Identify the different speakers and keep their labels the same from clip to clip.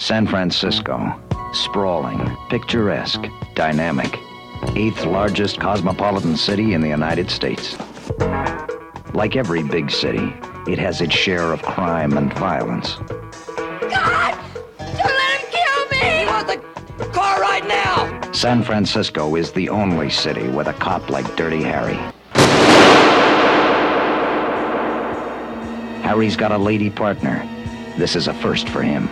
Speaker 1: San Francisco. Sprawling, picturesque, dynamic. Eighth largest cosmopolitan city in the United States. Like every big city, it has its share of crime and violence.
Speaker 2: God! Don't let him kill me!
Speaker 3: He wants the car right now!
Speaker 1: San Francisco is the only city with a cop like Dirty Harry. Harry's got a lady partner. This is a first for him.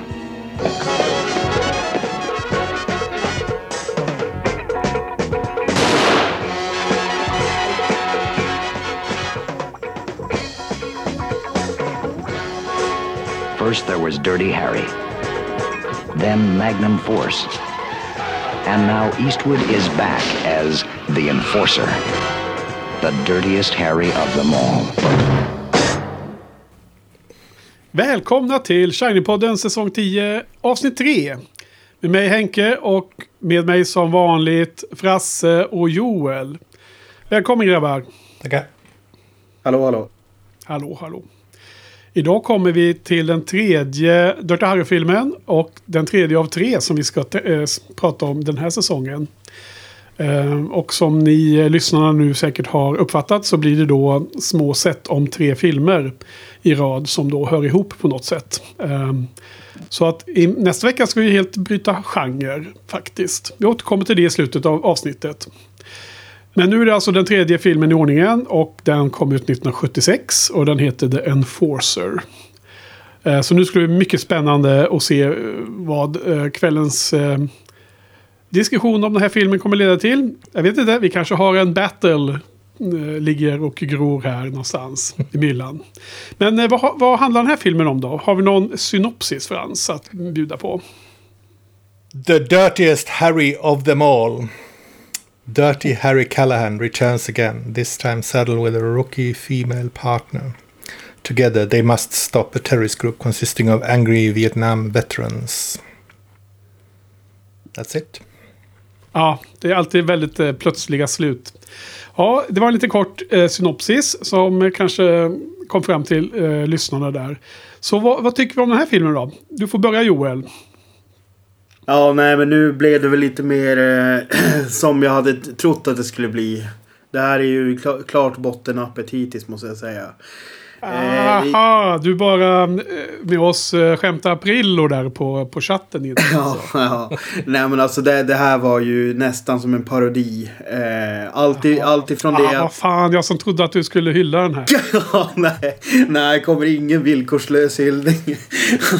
Speaker 1: First there was Dirty Harry. Then Magnum Force. And now Eastwood is back as the Enforcer. The dirtiest Harry of them all.
Speaker 4: Välkomna till Shiny-podden säsong 10 avsnitt 3. Med mig Henke och med mig som vanligt Frasse och Joel. Välkommen grabbar.
Speaker 5: Tackar.
Speaker 6: Hallå, hallå.
Speaker 4: Hallå, hallå. Idag kommer vi till den tredje Dirty Harry-filmen och den tredje av tre som vi ska äh, prata om den här säsongen. Uh, och som ni eh, lyssnarna nu säkert har uppfattat så blir det då små set om tre filmer i rad som då hör ihop på något sätt. Uh, så att i, nästa vecka ska vi helt bryta genre faktiskt. Vi återkommer till det i slutet av avsnittet. Men nu är det alltså den tredje filmen i ordningen och den kom ut 1976 och den heter The Enforcer. Eh, så nu skulle det bli mycket spännande att se eh, vad eh, kvällens diskussion om den här filmen kommer leda till. Jag vet inte, vi kanske har en battle ligger och gror här någonstans i myllan. Men vad, vad, handlar den här filmen om då? Har vi någon synopsis för Frans att bjuda på?
Speaker 5: The dirtiest Harry of them all. Dirty Harry Callahan returns again, this time saddled with a rookie female partner. Together they must stop a terrorist group consisting of angry Vietnam veterans. That's it.
Speaker 4: Ja, det är alltid väldigt eh, plötsliga slut. Ja, det var en lite kort eh, synopsis som eh, kanske kom fram till eh, lyssnarna där. Så vad, vad, tycker vi om den här filmen då? Du får börja Joel.
Speaker 6: Ja, nej men nu blev det väl lite mer eh, som jag hade trott att det skulle bli. Det här är ju kl klart bottennappet hittills måste jag säga.
Speaker 4: Aha, du bara eh, med oss eh, skämtar Aprillo där på, på chatten. Inte,
Speaker 6: ja, ja, nej men alltså det, det här var ju nästan som en parodi. Eh, alltid från det.
Speaker 4: Ah, vad fan, jag som trodde att du skulle hylla den här.
Speaker 6: ja, nej, nej, kommer ingen villkorslös hyllning.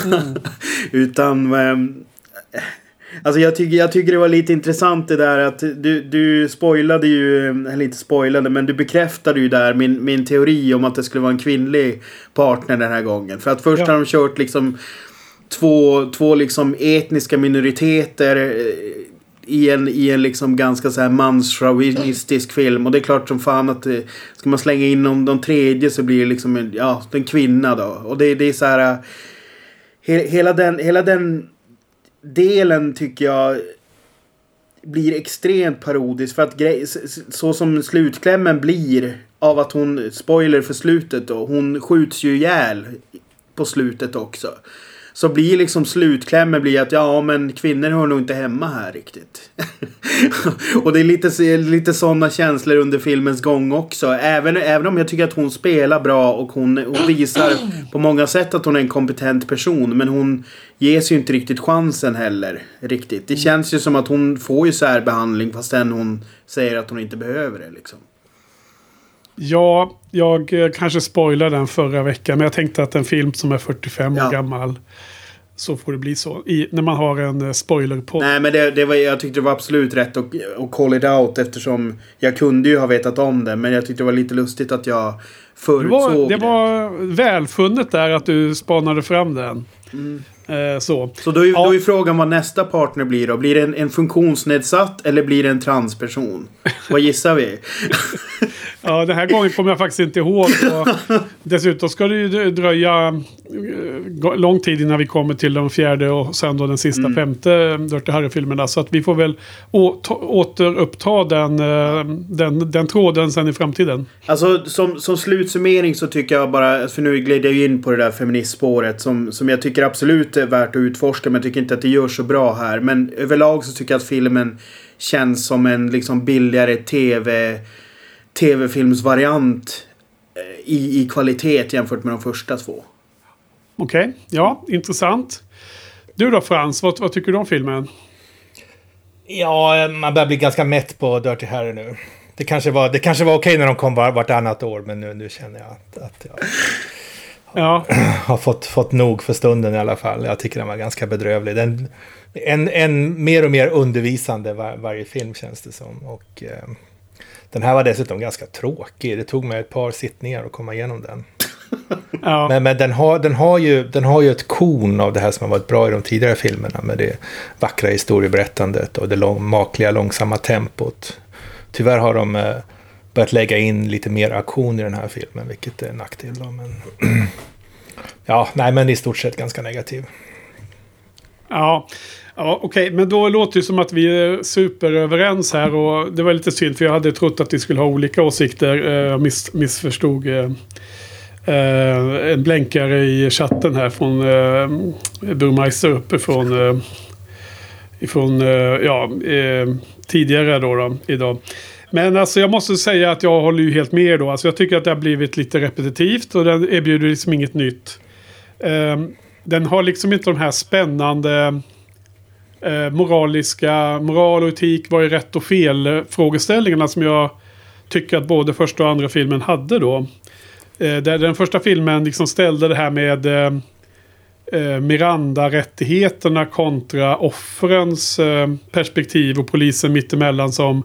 Speaker 6: mm. Utan... Eh, Alltså jag tycker, jag tycker det var lite intressant det där att du, du spoilade ju, eller inte spoilade, men du bekräftade ju där min, min teori om att det skulle vara en kvinnlig partner den här gången. För att först ja. har de kört liksom två, två liksom etniska minoriteter i en, i en liksom ganska så här manschauvinistisk film. Och det är klart som fan att det, ska man slänga in om de tredje så blir det liksom en, ja, en kvinna då. Och det, det är så här, he, hela den, hela den delen tycker jag blir extremt parodisk. För att grej, så som slutklämmen blir av att hon, spoiler för slutet då, hon skjuts ju ihjäl på slutet också. Så blir liksom slutklämmen blir att ja men kvinnor hör nog inte hemma här riktigt. och det är lite, lite sådana känslor under filmens gång också. Även, även om jag tycker att hon spelar bra och hon, hon visar på många sätt att hon är en kompetent person. Men hon ges ju inte riktigt chansen heller. Riktigt. Det känns ju som att hon får ju särbehandling fastän hon säger att hon inte behöver det liksom.
Speaker 4: Ja, jag eh, kanske spoilade den förra veckan. Men jag tänkte att en film som är 45 ja. år gammal. Så får det bli så. I, när man har en eh, spoiler på.
Speaker 6: Nej, men det, det var, jag tyckte det var absolut rätt att, att call it out. Eftersom jag kunde ju ha vetat om det. Men jag tyckte det var lite lustigt att jag förutsåg
Speaker 4: det. Var, det var välfunnet där att du spanade fram den. Mm. Eh, så
Speaker 6: så då, är, ja. då är frågan vad nästa partner blir då. Blir det en, en funktionsnedsatt eller blir det en transperson? vad gissar vi?
Speaker 4: ja, den här gången kommer jag faktiskt inte ihåg. Och dessutom ska det ju dröja eh, lång tid innan vi kommer till den fjärde och sen då den sista femte Dirty Harry-filmerna. Så att vi får väl återuppta den, eh, den, den tråden sen i framtiden.
Speaker 6: Alltså som, som slutsummering så tycker jag bara, för nu gled jag ju in på det där feministspåret som, som jag tycker absolut är värt att utforska men jag tycker inte att det görs så bra här. Men överlag så tycker jag att filmen känns som en liksom billigare tv tv-filmsvariant eh, i, i kvalitet jämfört med de första två.
Speaker 4: Okej, ja, intressant. Du då Frans, vad, vad tycker du om filmen?
Speaker 5: Ja, man börjar bli ganska mätt på Dirty Harry nu. Det kanske var, det kanske var okej när de kom var, vartannat år, men nu, nu känner jag att, att jag
Speaker 4: Ja,
Speaker 5: har fått, fått nog för stunden i alla fall. Jag tycker den var ganska bedrövlig. Den, en, en mer och mer undervisande var, varje film känns det som. Och, eh, den här var dessutom ganska tråkig. Det tog mig ett par sittningar att komma igenom den.
Speaker 4: ja.
Speaker 5: Men, men den, har, den, har ju, den har ju ett korn av det här som har varit bra i de tidigare filmerna. Med det vackra historieberättandet och det lång, makliga långsamma tempot. Tyvärr har de eh, börjat lägga in lite mer aktion i den här filmen, vilket är en nackdel. Då, men ja, nej, men i stort sett ganska negativ.
Speaker 4: Ja, ja okej. Men då låter det som att vi är superöverens här. Och det var lite synd för jag hade trott att vi skulle ha olika åsikter. Eh, jag miss, missförstod eh, eh, en blänkare i chatten här från eh, Burmeister uppifrån. Eh, ifrån, eh, ja, eh, tidigare då, då idag. Men alltså jag måste säga att jag håller ju helt med då. Alltså jag tycker att det har blivit lite repetitivt och den erbjuder liksom inget nytt. Eh, den har liksom inte de här spännande eh, moraliska, moral och etik, vad är rätt och fel-frågeställningarna eh, som jag tycker att både första och andra filmen hade då. Eh, där den första filmen liksom ställde det här med eh, eh, Miranda-rättigheterna kontra offrens eh, perspektiv och polisen mittemellan som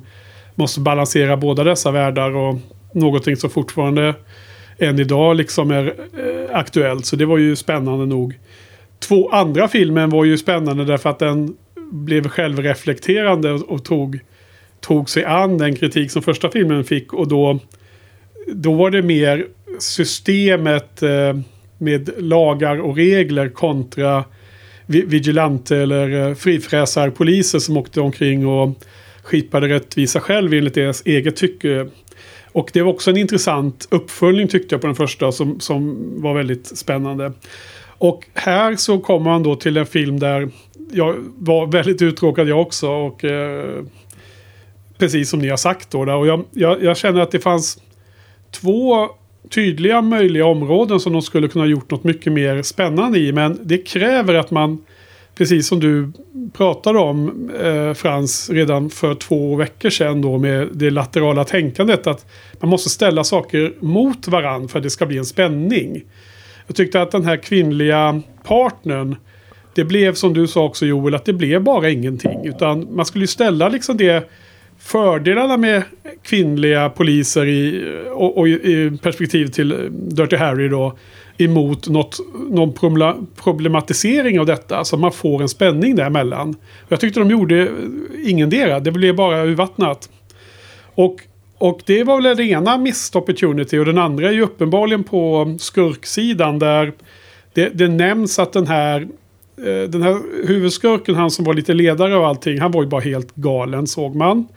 Speaker 4: måste balansera båda dessa världar och någonting som fortfarande än idag liksom är eh, aktuellt. Så det var ju spännande nog. Två andra filmen var ju spännande därför att den blev självreflekterande och, och tog, tog sig an den kritik som första filmen fick och då, då var det mer systemet eh, med lagar och regler kontra vigilante eller eh, frifräsarpoliser som åkte omkring och skipade rättvisa själv enligt deras eget tycke. Och det var också en intressant uppföljning tyckte jag på den första som, som var väldigt spännande. Och här så kommer man då till en film där jag var väldigt uttråkad jag också. Och eh, precis som ni har sagt då. Där. Och jag, jag, jag känner att det fanns två tydliga möjliga områden som de skulle kunna gjort något mycket mer spännande i. Men det kräver att man, precis som du pratade om eh, Frans redan för två veckor sedan då med det laterala tänkandet. Att man måste ställa saker mot varandra för att det ska bli en spänning. Jag tyckte att den här kvinnliga partnern det blev som du sa också Joel att det blev bara ingenting. Utan man skulle ju ställa liksom det fördelarna med kvinnliga poliser i, och, och i perspektiv till Dirty Harry då emot något, någon problematisering av detta. Så man får en spänning däremellan. Jag tyckte de gjorde ingendera. Det blev bara urvattnat. Och, och det var väl den ena missed opportunity och den andra är ju uppenbarligen på skurksidan där det, det nämns att den här den här huvudskurken, han som var lite ledare och allting, han var ju bara helt galen såg man.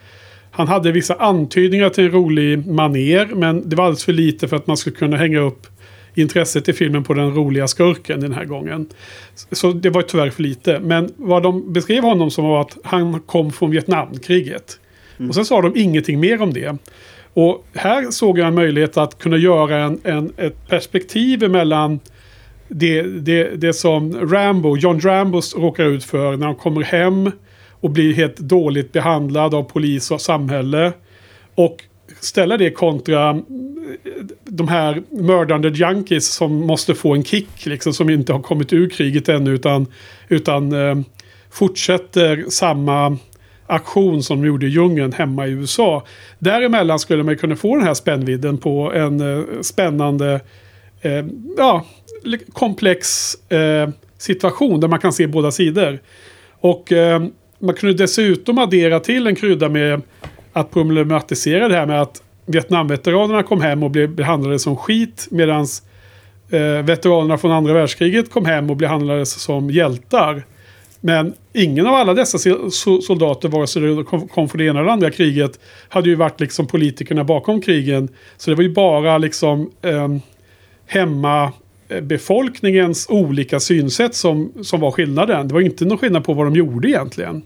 Speaker 4: Han hade vissa antydningar till en rolig maner men det var alldeles för lite för att man skulle kunna hänga upp intresset i filmen på den roliga skurken den här gången. Så det var tyvärr för lite. Men vad de beskrev honom som var att han kom från Vietnamkriget. Och sen sa de ingenting mer om det. Och här såg jag en möjlighet att kunna göra en, en, ett perspektiv mellan det, det, det som Rambo, John Rambo råkar ut för när han kommer hem och blir helt dåligt behandlad av polis och samhälle. Och ställa det kontra eh, de här mördande junkies som måste få en kick. Liksom, som inte har kommit ur kriget ännu utan, utan eh, fortsätter samma aktion som de gjorde i djungeln hemma i USA. Däremellan skulle man kunna få den här spännvidden på en eh, spännande eh, ja, komplex eh, situation där man kan se båda sidor. Och eh, man kunde dessutom addera till en krydda med att problematisera det här med att Vietnamveteranerna kom hem och blev behandlade som skit medan eh, veteranerna från andra världskriget kom hem och behandlades som hjältar. Men ingen av alla dessa soldater, vare sig de kom från det ena eller andra kriget, hade ju varit liksom politikerna bakom krigen. Så det var ju bara liksom eh, hemma Eh, befolkningens olika synsätt som, som var skillnaden. Det var inte någon skillnad på vad de gjorde egentligen.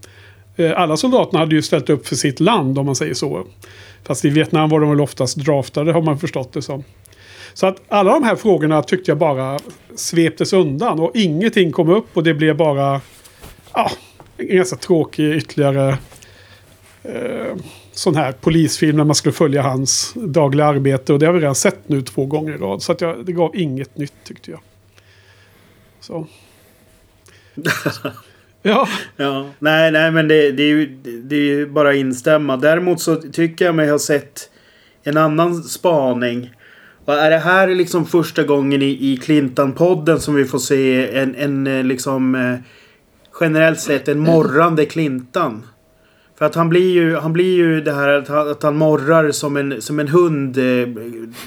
Speaker 4: Eh, alla soldaterna hade ju ställt upp för sitt land om man säger så. Fast i Vietnam var de väl oftast draftade har man förstått det som. Så att alla de här frågorna tyckte jag bara sveptes undan och ingenting kom upp och det blev bara ja, en ganska tråkig ytterligare eh, sån här polisfilm när man skulle följa hans dagliga arbete och det har vi redan sett nu två gånger i rad. Så att jag, det gav inget nytt tyckte jag. Så. ja,
Speaker 6: Ja, nej, nej, men det, det, är ju, det är ju bara att instämma. Däremot så tycker jag mig ha sett en annan spaning. Och är det här liksom första gången i, i Clintan-podden som vi får se en, en eh, liksom eh, generellt sett en morrande Clintan? För att han blir ju, han blir ju det här att han, att han morrar som en, som en hund. Eh,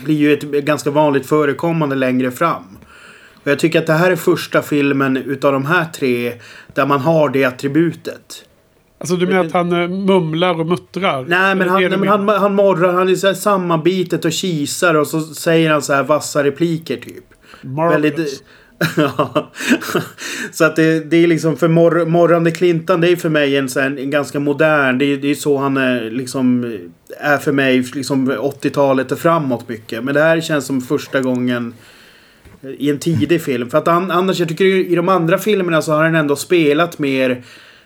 Speaker 6: blir ju ett ganska vanligt förekommande längre fram. Och jag tycker att det här är första filmen utav de här tre där man har det attributet.
Speaker 4: alltså du menar att han eh, mumlar och muttrar?
Speaker 6: Nej men, han, nej, men han, han morrar, han är så här sammanbitet och kisar och så säger han så här vassa repliker typ.
Speaker 4: Marvelous.
Speaker 6: Väldigt... Så att det, det är liksom för mor, morrande Clintan det är för mig en, så här, en ganska modern. Det är, det är så han är liksom är för mig liksom 80-talet och framåt mycket. Men det här känns som första gången i en tidig film. För att an, annars, jag tycker i de andra filmerna så har den ändå spelat mer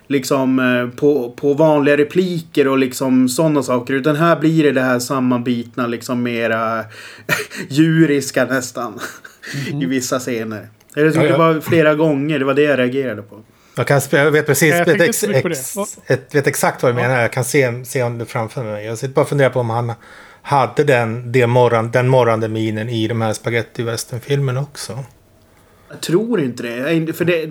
Speaker 6: liksom eh, på, på vanliga repliker och liksom sådana saker. Utan här blir det det här sammanbitna liksom mera djuriska nästan. I vissa scener. Det,
Speaker 5: Ja,
Speaker 6: det
Speaker 5: ja.
Speaker 6: var flera gånger, det var det jag reagerade på.
Speaker 5: Jag, kan, jag vet precis
Speaker 4: Jag
Speaker 5: vet, ex, ex,
Speaker 4: det.
Speaker 5: ett, vet exakt vad du menar. Jag kan se, se om det framför mig. Jag sitter bara och funderar på om han hade den, det morran, den morrande minen i de här spaghetti western-filmerna också.
Speaker 6: Jag tror inte det. För det,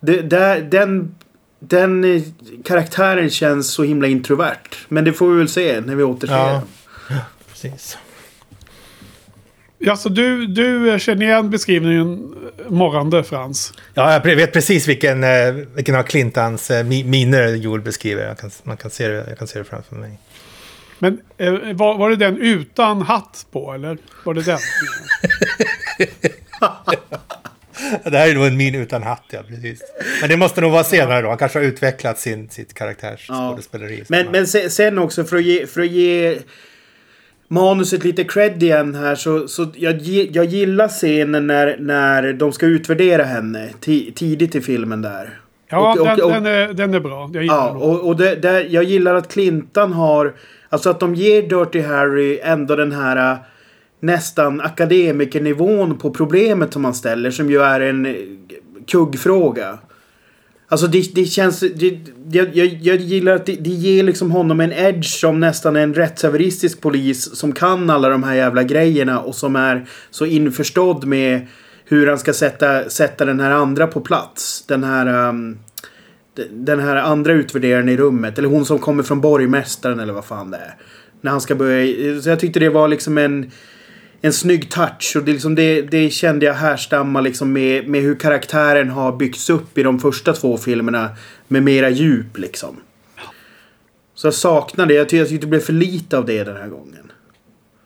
Speaker 6: det där, den, den eh, karaktären känns så himla introvert. Men det får vi väl se när vi återser
Speaker 5: Ja.
Speaker 6: den.
Speaker 5: Precis.
Speaker 4: Ja, så du, du känner igen beskrivningen eh, morrande Frans?
Speaker 5: Ja, jag vet precis vilken, eh, vilken av Clintans eh, mi- miner Joel beskriver. Jag kan, man kan se det, jag kan se det framför mig.
Speaker 4: Men eh, var, var det den utan hatt på eller? Var det den?
Speaker 5: Det här är nog en min utan hatt, ja. Precis. Men det måste nog vara senare då. Han kanske har utvecklat sin, sitt karaktärsskådespeleri.
Speaker 6: Men, men se- sen också för att ge, för att ge manuset lite cred igen här så, så jag, jag gillar scenen när, när de ska utvärdera henne ti, tidigt i filmen där.
Speaker 4: Ja,
Speaker 6: Och- och-
Speaker 4: den,
Speaker 6: och-
Speaker 4: den, är, den är bra. Jag gillar
Speaker 6: Ja,
Speaker 4: den.
Speaker 6: och, och det, där, jag gillar att Clintan har... Alltså att de ger Dirty Harry ändå den här äh, nästan akademikernivån på problemet som han ställer som ju är en äh, kuggfråga. Alltså det, det känns... Det, jag, jag, jag gillar att det, det ger liksom honom en edge som nästan en rättshaveristisk polis som kan alla de här jävla grejerna och som är så införstådd med hur han ska sätta, sätta den här andra på plats. Den här... Um, den här andra utvärderaren i rummet. Eller hon som kommer från borgmästaren eller vad fan det är. När han ska börja. Så jag tyckte det var liksom en, en snygg touch. Och det, liksom det, det kände jag härstammar liksom med, med hur karaktären har byggts upp i de första två filmerna. Med mera djup liksom. Så jag saknar det. Jag tyckte, det blev för lite av det den här gången.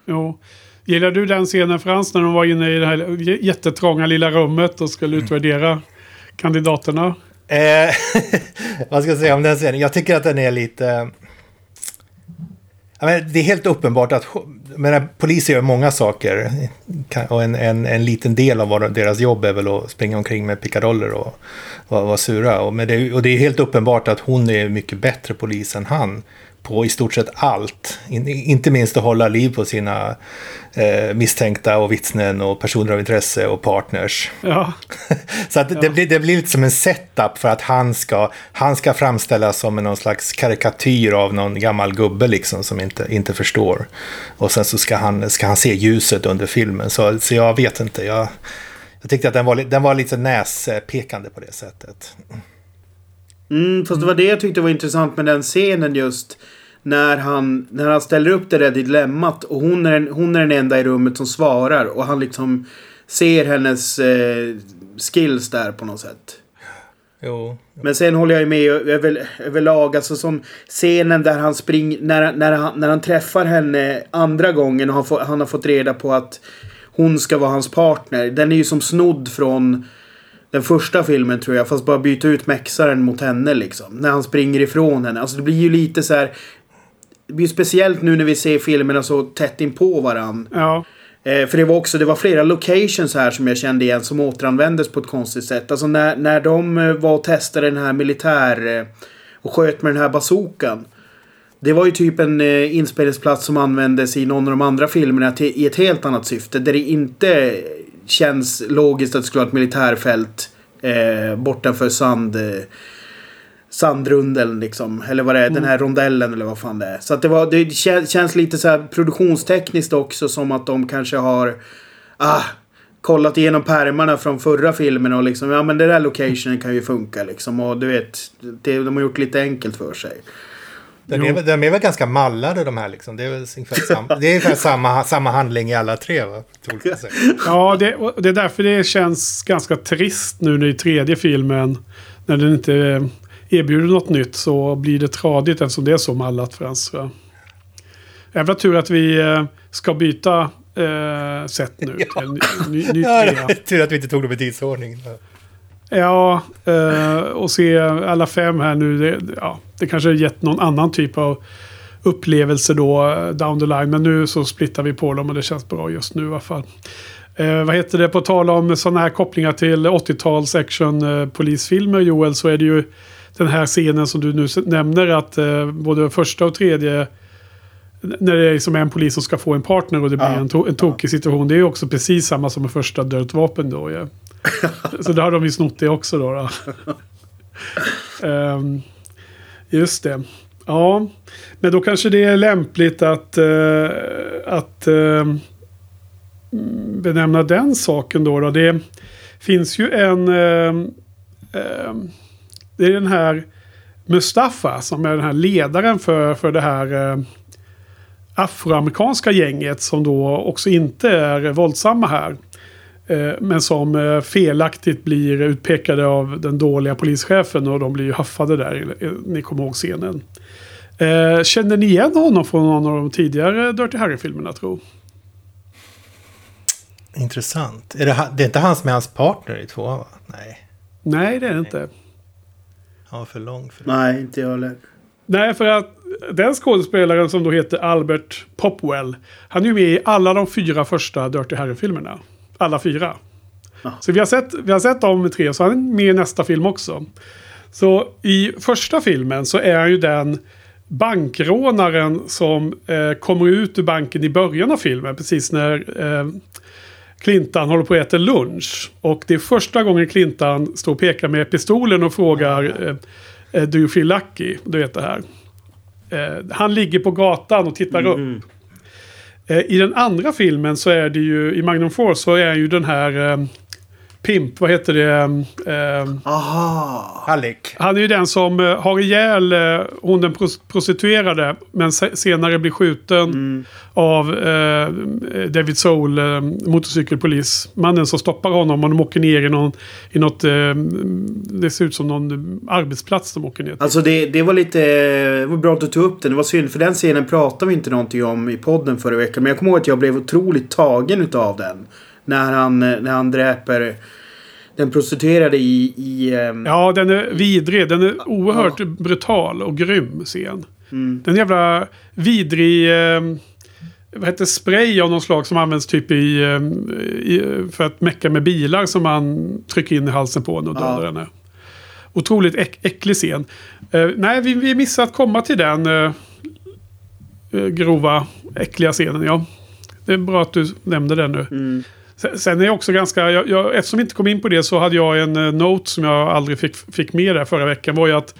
Speaker 4: Jo. Gillar du den scenen Frans när de var inne i det här jättetrånga lilla rummet och skulle utvärdera kandidaterna?
Speaker 5: Eh, vad ska jag säga om den scenen? Jag tycker att den är lite... Men det är helt uppenbart att menar, poliser gör många saker. Och en, en, en liten del av vad deras jobb är väl att springa omkring med pickadoller och vara var sura. Och, men det, och det är helt uppenbart att hon är mycket bättre polis än han. På i stort sett allt. In, inte minst att hålla liv på sina eh, misstänkta och vittnen och personer av intresse och partners.
Speaker 4: Ja,
Speaker 5: Så att det, blir, det blir lite som en setup för att han ska, han ska framställas som någon slags karikatyr av någon gammal gubbe liksom som inte, inte förstår. Och sen så ska han, ska han se ljuset under filmen. Så, så jag vet inte, jag, jag tyckte att den var, den var lite näspekande på det sättet.
Speaker 6: Mm, fast det var det jag tyckte var intressant med den scenen just. När han, när han ställer upp det där dilemmat och hon är, den, hon är den enda i rummet som svarar. Och han liksom ser hennes eh, skills där på något sätt.
Speaker 5: Jo.
Speaker 6: Men sen håller jag ju med över, överlag. Alltså som scenen där han springer... När, när, han, när han träffar henne andra gången och han, får, han har fått reda på att hon ska vara hans partner. Den är ju som snodd från den första filmen tror jag. Fast bara byta ut mexaren mot henne liksom. När han springer ifrån henne. Alltså det blir ju lite så här... Det blir ju speciellt nu när vi ser filmerna så tätt in på varann.
Speaker 4: Ja.
Speaker 6: Eh, för det var också, det var flera locations här som jag kände igen som återanvändes på ett konstigt sätt. Alltså när, när de eh, var och testade den här militär... Eh, och sköt med den här bazookan. Det var ju typ en eh, inspelningsplats som användes i någon av de andra filmerna till, i ett helt annat syfte. Där det inte känns logiskt att det skulle vara ett militärfält eh, bortanför sand... Eh, sandrundeln liksom. Eller vad det är, den här rondellen eller vad fan det är. Så att det, var, det kän- känns lite så här produktionstekniskt också som att de kanske har... Ah, kollat igenom pärmarna från förra filmen och liksom, ja men den där locationen kan ju funka liksom. Och du vet, det, de har gjort lite enkelt för sig.
Speaker 5: De är, väl- de är väl ganska mallade de här liksom. Det är väl ungefär samma, det är ungefär samma, samma handling i alla tre va?
Speaker 4: Ja, det, och det är därför det känns ganska trist nu när i tredje filmen. När den inte eh, erbjuder något nytt så blir det tradigt eftersom det är så mallat för hans. Jävla tur att vi eh, ska byta eh, sätt nu en ny, ny, ny
Speaker 5: Ja, tur att vi inte tog dem i tidsordning.
Speaker 4: Ja, eh, och se alla fem här nu. Det, ja, det kanske har gett någon annan typ av upplevelse då eh, down the line. Men nu så splittar vi på dem och det känns bra just nu i alla fall. Eh, vad heter det? På tal om sådana här kopplingar till 80-tals action eh, Joel så är det ju den här scenen som du nu nämner att eh, både första och tredje när det är liksom en polis som ska få en partner och det blir
Speaker 6: Ja.
Speaker 4: en, to- en tokig situation. Det är ju också precis samma som med första Dödt vapen då. Ja. Så där har de ju snott det också då. då. um, just det. Ja, men då kanske det är lämpligt att, uh, att uh, benämna den saken då, då. Det finns ju en... Uh, det är den här Mustafa som är den här ledaren för, för det här eh, afroamerikanska gänget som då också inte är våldsamma här. Eh, Men som eh, felaktigt blir utpekade av den dåliga polischefen och de blir ju haffade där. eh, Ni kommer ihåg scenen. Kände ni igen honom från någon av de tidigare Dirty Harry-filmerna tro?
Speaker 5: Intressant. Är det, det är inte han som är hans partner i tvåan va? Nej.
Speaker 4: Nej, det är det inte.
Speaker 5: Han var för lång för det.
Speaker 6: Nej, inte jag heller.
Speaker 4: Nej, för att den skådespelaren som då heter Albert Popwell. Han är ju med i alla de fyra första Dirty Harry-filmerna. Alla fyra. Så vi har, sett, vi har sett dem tre, så han är med i nästa film också. Så i första filmen så är ju den bankrånaren som eh, kommer ut ur banken i början av filmen. Precis när eh, Clintan håller på att äta lunch. Och det är första gången Clintan står och pekar med pistolen och frågar eh, eh, Do you feel lucky? Du vet det här. Eh, han ligger på gatan och tittar upp. Eh, I den andra filmen så är det ju, i Magnum Force så är ju den här eh, Pimp, vad heter det? Eh,
Speaker 6: Aha!
Speaker 5: Halleck.
Speaker 4: han är ju den som eh, har ihjäl eh, hon den pros- prostituerade. Men se- senare blir skjuten av eh, David Soul, eh, motorcykelpolismannen som stoppar honom. Och de åker ner i, någon, i något, eh, det ser ut som någon arbetsplats de åker ner till.
Speaker 6: Alltså det, det var lite... Det var bra att du tog upp den. Det var synd för den scenen pratade vi inte någonting om i podden förra veckan. Men jag kommer ihåg att jag blev otroligt tagen utav den. När han, när han dräper den prostituerade i... i ehm,
Speaker 4: Ja, den är vidrig. Den är oerhört brutal och grym scen. Den jävla vidrig... Eh, vad heter spray av någon slag som används typ i, eh, i... För att mecka med bilar som man trycker in i halsen på och dödar
Speaker 6: Ja.
Speaker 4: henne. Otroligt äck, äcklig scen. Eh, nej, vi, vi missade att komma till den eh, eh, grova, äckliga scenen. Ja. Det är bra att du nämnde den nu. Sen- Sen är jag också ganska, jag, jag, eftersom vi inte kom in på det så hade jag en eh, note som jag aldrig fick, fick med där förra veckan. var ju att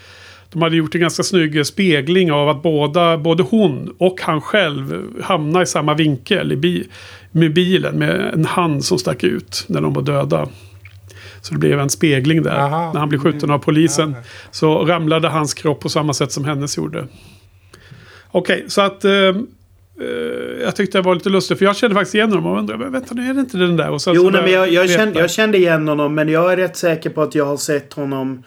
Speaker 4: de hade gjort en ganska snygg eh, spegling av att båda, både hon och han själv hamnar i samma vinkel i bi, med bilen med en hand som stack ut när de var döda. Så det blev en spegling där.
Speaker 5: Aha.
Speaker 4: När han blev skjuten av polisen så ramlade hans kropp på samma sätt som hennes gjorde. Okej, så att eh, eh, jag tyckte det var lite lustigt. För jag kände faktiskt igen honom och undrade, vänta nu är det inte den där? Och sen
Speaker 6: Jo, nej, men jag, jag, kände, jag kände igen honom men jag är rätt säker på att jag har sett honom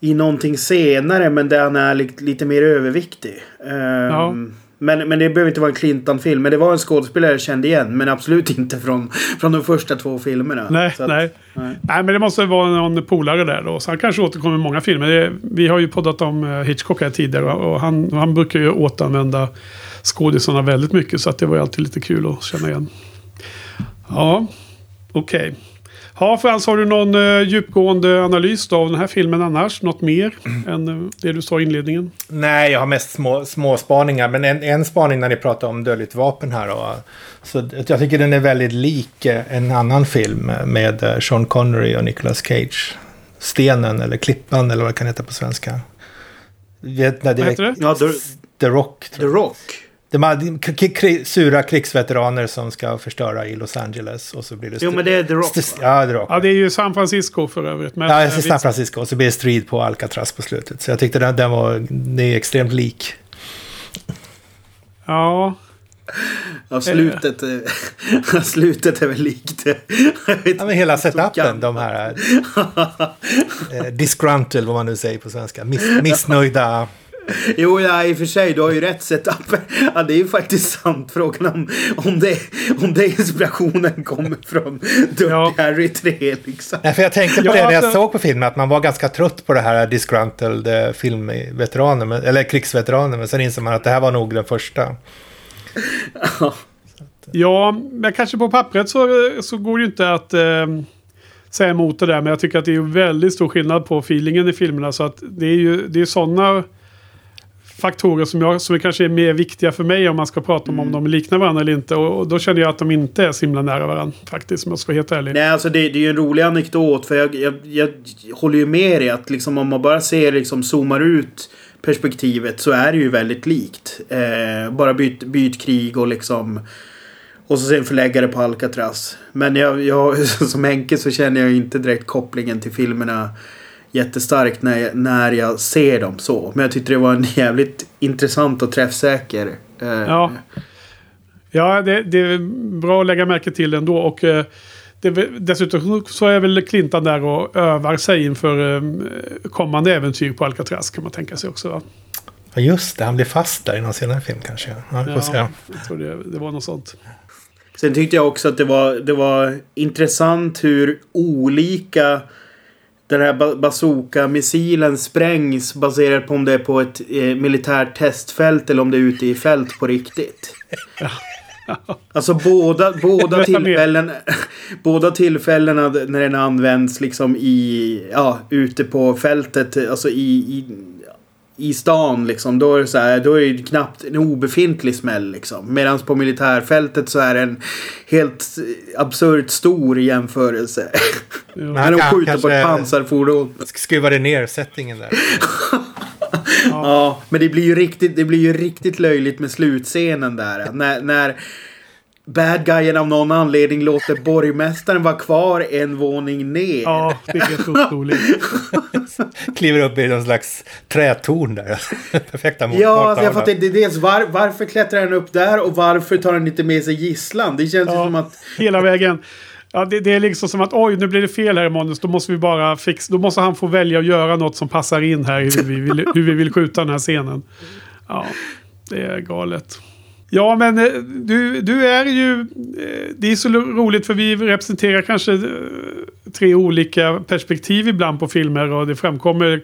Speaker 6: i någonting senare men där han är lite, lite mer överviktig. Ehm,
Speaker 4: Ja.
Speaker 6: Men, men det behöver inte vara en Clintan-film. Men det var en skådespelare jag kände igen. Men absolut inte från, från de första två filmerna.
Speaker 4: Nej,
Speaker 6: att-
Speaker 4: nej.
Speaker 6: nej.
Speaker 4: nej, men det måste vara någon polare där då. Så han kanske återkommer i många filmer. Det, vi har ju poddat om eh, Hitchcock här tidigare och han, han brukar ju återanvända skådisarna väldigt mycket. Så att det var ju alltid lite kul att känna igen. Ja, okej. Ja, Frans, har du någon uh, djupgående analys då av den här filmen annars? Något mer än eh, det du sa i inledningen?
Speaker 5: Nej, jag har mest små, små spaningar. Men en, en spaning när ni pratar om dödligt vapen här. Då, så jag tycker den är väldigt lik eh, en annan film med eh, Sean Connery och Nicolas Cage. Stenen eller Klippan eller vad det kan heta på svenska. Vet, när
Speaker 4: Vad heter det?
Speaker 6: Ja, The,
Speaker 5: The Rock.
Speaker 6: The. Rock.
Speaker 5: De här k- k- sura krigsveteraner som ska förstöra i Los Angeles. Och så blir det
Speaker 6: Jo, men det är The Rock.
Speaker 5: Ja, The Rock.
Speaker 4: Ja, det är ju San Francisco för övrigt. Men,
Speaker 5: Ja,
Speaker 4: eh,
Speaker 5: San. Francisco och så blir det strid på Alcatraz på slutet. Så jag tyckte den, den var, det är extremt lik.
Speaker 4: Ja,
Speaker 6: Ja, slutet, är- slutet är väl likt.
Speaker 5: Ja, men hela setupen, de här eh, disgruntled, vad man nu säger på svenska, Miss, missnöjda.
Speaker 6: Jo, ja, i och för sig. Du har ju rätt setup. Ja, det är ju faktiskt sant. Frågan om, om, det, om det inspirationen kommer från Dirty
Speaker 4: Ja.
Speaker 6: Harry 3 liksom.
Speaker 5: Nej, för jag tänkte på
Speaker 4: Ja,
Speaker 5: det när jag
Speaker 4: alltså-
Speaker 5: såg på filmen, att man var ganska trött på det här disgruntled eh, filmveteraner, men- eller krigsveteraner, men sen inser man att det här var nog den första.
Speaker 4: Ja, men kanske på pappret så, så går det ju inte att eh, säga emot det där. Men jag tycker att det är väldigt stor skillnad på feelingen i filmerna. Så att det är ju det är sådana faktorer som, jag, som kanske är mer viktiga för mig om man ska prata om om de liknar varandra eller inte. Och, och då känner jag att de inte är så himla nära varandra faktiskt, om jag ska vara helt ärlig.
Speaker 6: Nej, alltså det, det är ju en rolig anekdot. För jag, jag, jag håller ju med dig att liksom om man bara ser, liksom zoomar ut perspektivet så är det ju väldigt likt. Eh, bara byt, byt krig och liksom... Och så sen förläggare på Alcatraz. Men jag, jag, som Henke så känner jag inte direkt kopplingen till filmerna jättestarkt när jag, när jag ser dem så. Men jag tyckte det var en jävligt intressant och träffsäker. Eh,
Speaker 4: Ja. Ja, det, det är bra att lägga märke till ändå. Och eh, det, dessutom så är väl Clintan där och övar sig inför eh, kommande äventyr på Alcatraz kan man tänka sig också. Va?
Speaker 5: Ja, just det, han blir fast där i någon senare film kanske. Ja, vi får se.
Speaker 4: jag tror det, det var något sånt.
Speaker 6: Sen tyckte jag också att det var, det var intressant hur olika den här ba- bazooka-missilen sprängs baserat på om det är på ett eh, militärt testfält eller om det är ute i fält på riktigt. Alltså båda, båda tillfällen Båda tillfällena när den används liksom i Ja, ute på fältet Alltså i, i i stan liksom, då är det så här, då är det knappt en obefintlig smäll liksom. Medan på militärfältet så är den helt absurt stor jämförelse. När de skjuter på ett pansarfordon.
Speaker 5: Skruvade ner settingen där.
Speaker 6: Ja, men det blir ju riktigt, det blir ju riktigt löjligt med slutscenen där. När, när bad guyen av någon anledning låter borgmästaren vara kvar en våning ner.
Speaker 4: Ja, det är helt otroligt.
Speaker 5: Kliver upp i någon slags trätorn där. Perfekta mot
Speaker 6: Ja, alltså jag fattar inte. Dels var, varför klättrar han upp där och varför tar han inte med sig gisslan? Det känns ju
Speaker 4: Ja.
Speaker 6: som att...
Speaker 4: Hela vägen. Ja, det, det är liksom som att oj, nu blir det fel här i manus. Då måste vi bara fixa. Då måste han få välja att göra något som passar in här hur vi vill, hur vi vill skjuta den här scenen. Ja, det är galet. Ja, men eh, du, du är ju... Eh, det är så roligt för vi representerar kanske eh, tre olika perspektiv ibland på filmer och det framkommer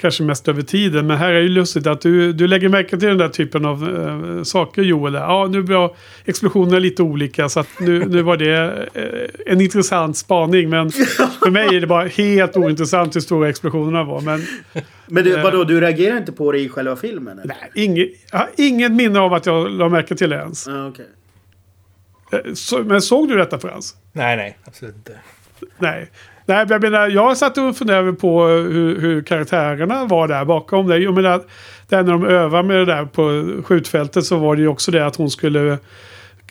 Speaker 4: kanske mest över tiden. Men här är ju lustigt att du, du lägger märke till den där typen av eh, saker Joel. Ja, nu var explosionerna lite olika så att nu, nu var det eh, en intressant spaning. Men för mig är det bara helt ointressant hur stora explosionerna var. Men
Speaker 6: Men du, vadå, du reagerar inte på det i själva filmen? Eller?
Speaker 4: nej, inget, jag har inget minne av att jag la märke till det ens.
Speaker 6: Ja, okej.
Speaker 4: Eh, Så, men såg du detta Frans?
Speaker 5: Nej, nej, absolut inte.
Speaker 4: Nej. Nej, jag menar, jag satt och funderade på hur, hur karaktärerna var där bakom det. Jag menar, där när de övar med det där på skjutfältet så var det ju också det att hon skulle...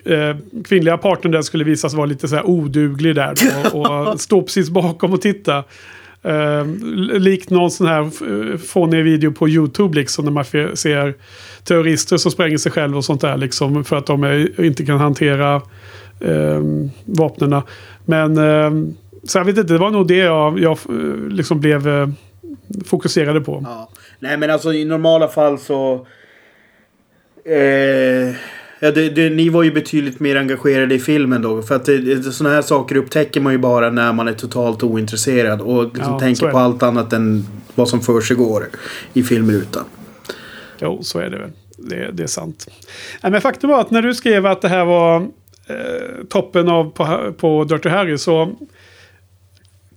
Speaker 4: Eh, kvinnliga partnern där skulle visas vara lite så här oduglig där och, och stå precis bakom och titta. Eh, likt någon sån här eh, fånig video på YouTube liksom. När man ser terrorister som spränger sig själva och sånt där liksom. För att de är, inte kan hantera eh, vapnena. Men eh, så jag vet inte, det var nog det jag, jag eh, liksom blev eh, fokuserade på.
Speaker 6: Ja. Nej men alltså i normala fall så... Eh, ja, det, det, ni var ju betydligt mer engagerade i filmen då. För att det, såna här saker upptäcker man ju bara när man är totalt ointresserad. Och liksom
Speaker 4: Ja,
Speaker 6: tänker på allt annat än vad som försiggår i filmrutan.
Speaker 4: Jo, så är det väl. Det, det är sant. Nej, men faktum var att när du skrev att det här var eh, toppen av på, på Dirty Harry så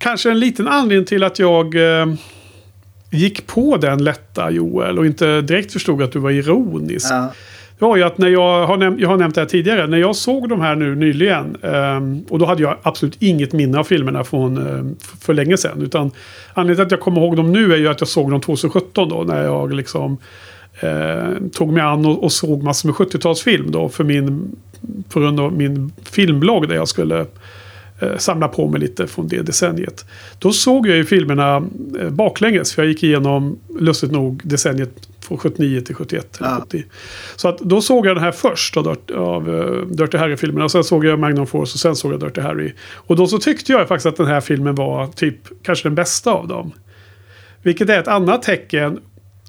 Speaker 4: kanske en liten anledning till att jag eh, gick på den lätta Joel och inte direkt förstod att du var ironisk.
Speaker 6: Ja.
Speaker 4: Det var ju att när jag har, näm- jag har nämnt det här tidigare. När jag såg de här nu nyligen. ehm, och då hade jag absolut inget minne av filmerna från f- för länge sedan. Utan anledningen till att jag kommer ihåg dem nu är ju att jag såg dem 2017 då. När jag liksom eh, tog mig an och, och såg massor med 70-talsfilm då. För min, på grund av min filmblogg där jag skulle eh, samla på mig lite från det decenniet. Då såg jag ju filmerna eh, baklänges. För jag gick igenom, lustigt nog, decenniet från 79 till 71. Eller
Speaker 6: Ja.
Speaker 4: 70. Så att då såg jag den här först av, av uh, Dirty Harry-filmerna. Sen såg jag Magnum Force och sen såg jag Dirty Harry. Och då så tyckte jag faktiskt att den här filmen var typ kanske den bästa av dem. Vilket är ett annat tecken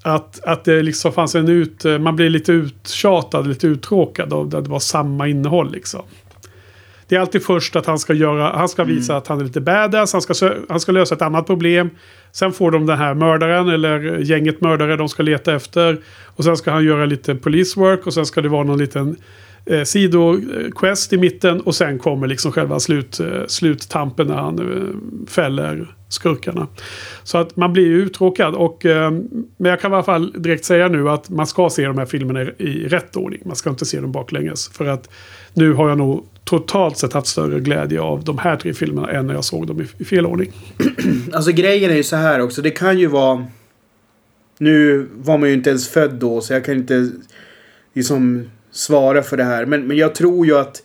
Speaker 4: att, att det liksom fanns en ut... Man blir lite uttjatad, lite uttråkad av att det var samma innehåll liksom. Det är alltid först att han ska, göra, han ska visa att han är lite badass. Han ska, han ska lösa ett annat problem. Sen får de den här mördaren eller gänget mördare de ska leta efter. Och sen ska han göra lite police work och sen ska det vara någon liten eh, sidoquest i mitten. Och sen kommer liksom själva slut, eh, sluttampen när han eh, fäller skurkarna. Så att man blir ju uttråkad. Och, eh, men jag kan i alla fall direkt säga nu att man ska se de här filmerna i, i rätt ordning. Man ska inte se dem baklänges. För att nu har jag nog totalt sett haft större glädje av de här tre filmerna än när jag såg dem i, i fel ordning.
Speaker 6: Alltså grejen är ju så här också. Det kan ju vara... Nu var man ju inte ens född då så jag kan inte liksom svara för det här. Men, men jag tror ju att...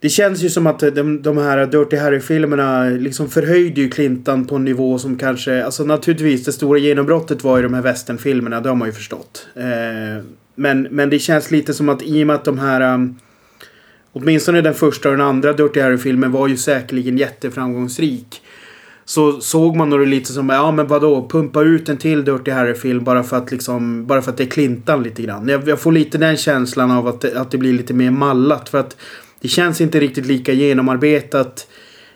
Speaker 6: Det känns ju som att de, de här Dirty Harry-filmerna liksom förhöjde ju Clintan på en nivå som kanske... Alltså naturligtvis det stora genombrottet var ju de här westernfilmerna. Det har man ju förstått. Eh, men, men det känns lite som att i och med att de här... Um, åtminstone den första och den andra Dirty Harry-filmen var ju säkerligen jätteframgångsrik. Så såg man nog det lite som, ja men vadå, pumpa ut en till Dirty Harry-film bara för att liksom, bara för att det är Clintan lite grann. Jag, jag får lite den känslan av att det, att det blir lite mer mallat för att det känns inte riktigt lika genomarbetat.